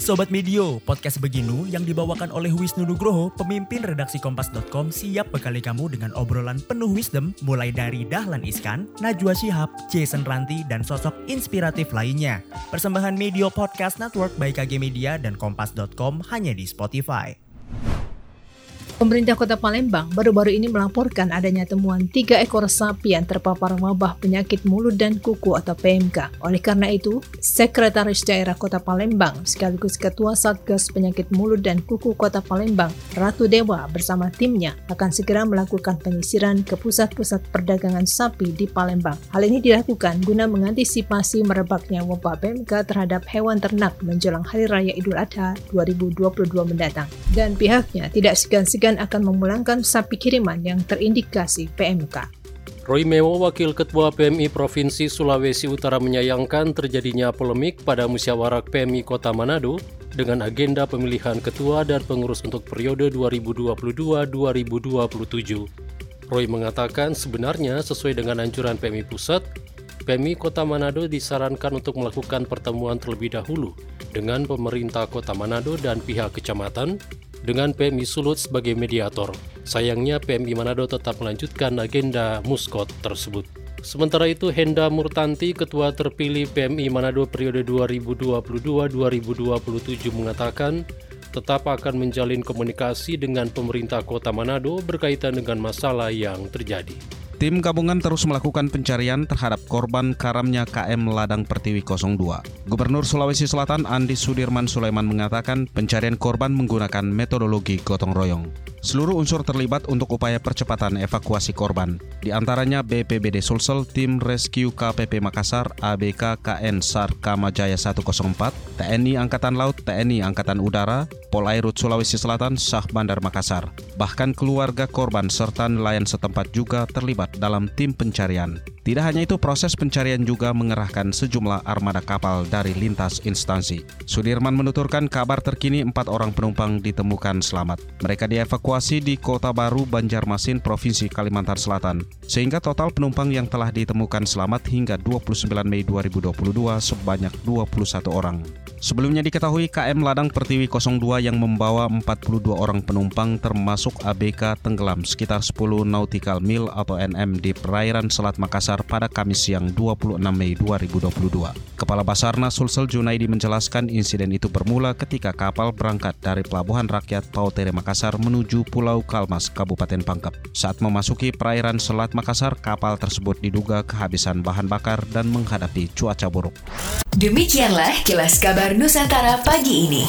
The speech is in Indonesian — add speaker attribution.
Speaker 1: Sobat Medio, podcast Beginu yang dibawakan oleh Wisnu Nugroho, pemimpin redaksi Kompas.com siap bekali kamu dengan obrolan penuh wisdom mulai dari Dahlan Iskan, Najwa Shihab, Jason Ranti, dan sosok inspiratif lainnya. Persembahan Medio Podcast Network by KG Media dan Kompas.com hanya di Spotify.
Speaker 2: Pemerintah Kota Palembang baru-baru ini melaporkan adanya temuan tiga ekor sapi yang terpapar wabah penyakit mulut dan kuku atau PMK. Oleh karena itu, Sekretaris Daerah Kota Palembang sekaligus Ketua Satgas Penyakit Mulut dan Kuku Kota Palembang, Ratu Dewa bersama timnya akan segera melakukan penyisiran ke pusat-pusat perdagangan sapi di Palembang. Hal ini dilakukan guna mengantisipasi merebaknya wabah PMK terhadap hewan ternak menjelang Hari Raya Idul Adha 2022 mendatang. Dan pihaknya tidak segan-segan dan akan memulangkan sapi kiriman yang terindikasi PMK.
Speaker 3: Roy Mewo, Wakil Ketua PMI Provinsi Sulawesi Utara menyayangkan terjadinya polemik pada musyawarah PMI Kota Manado dengan agenda pemilihan ketua dan pengurus untuk periode 2022-2027. Roy mengatakan sebenarnya sesuai dengan anjuran PMI Pusat, PMI Kota Manado disarankan untuk melakukan pertemuan terlebih dahulu dengan pemerintah Kota Manado dan pihak kecamatan dengan PMI Sulut sebagai mediator. Sayangnya PMI Manado tetap melanjutkan agenda muskot tersebut. Sementara itu, Henda Murtanti, Ketua terpilih PMI Manado periode 2022-2027 mengatakan tetap akan menjalin komunikasi dengan pemerintah kota Manado berkaitan dengan masalah yang terjadi.
Speaker 4: Tim gabungan terus melakukan pencarian terhadap korban karamnya KM Ladang Pertiwi 02. Gubernur Sulawesi Selatan Andi Sudirman Sulaiman mengatakan pencarian korban menggunakan metodologi gotong royong. Seluruh unsur terlibat untuk upaya percepatan evakuasi korban. Di antaranya BPBD Sulsel, Tim Rescue KPP Makassar, ABK KN SAR Kamajaya 104, TNI Angkatan Laut, TNI Angkatan Udara, Polairut Sulawesi Selatan, Syah Bandar Makassar. Bahkan keluarga korban serta nelayan setempat juga terlibat dalam tim pencarian. Tidak hanya itu, proses pencarian juga mengerahkan sejumlah armada kapal dari lintas instansi. Sudirman menuturkan kabar terkini empat orang penumpang ditemukan selamat. Mereka dievakuasi di Kota Baru, Banjarmasin, Provinsi Kalimantan Selatan. Sehingga total penumpang yang telah ditemukan selamat hingga 29 Mei 2022 sebanyak 21 orang. Sebelumnya diketahui KM Ladang Pertiwi 02 yang membawa 42 orang penumpang termasuk ABK tenggelam sekitar 10 nautical mil atau NM di perairan Selat Makassar pada Kamis siang 26 Mei 2022. Kepala Basarnas Sulsel Junaidi menjelaskan insiden itu bermula ketika kapal berangkat dari Pelabuhan Rakyat Pautere Makassar Pulau Kalmas, Kabupaten Pangkep. Saat memasuki perairan Selat Makassar, kapal tersebut diduga kehabisan bahan bakar dan menghadapi cuaca buruk.
Speaker 5: Demikianlah kilas kabar Nusantara pagi ini.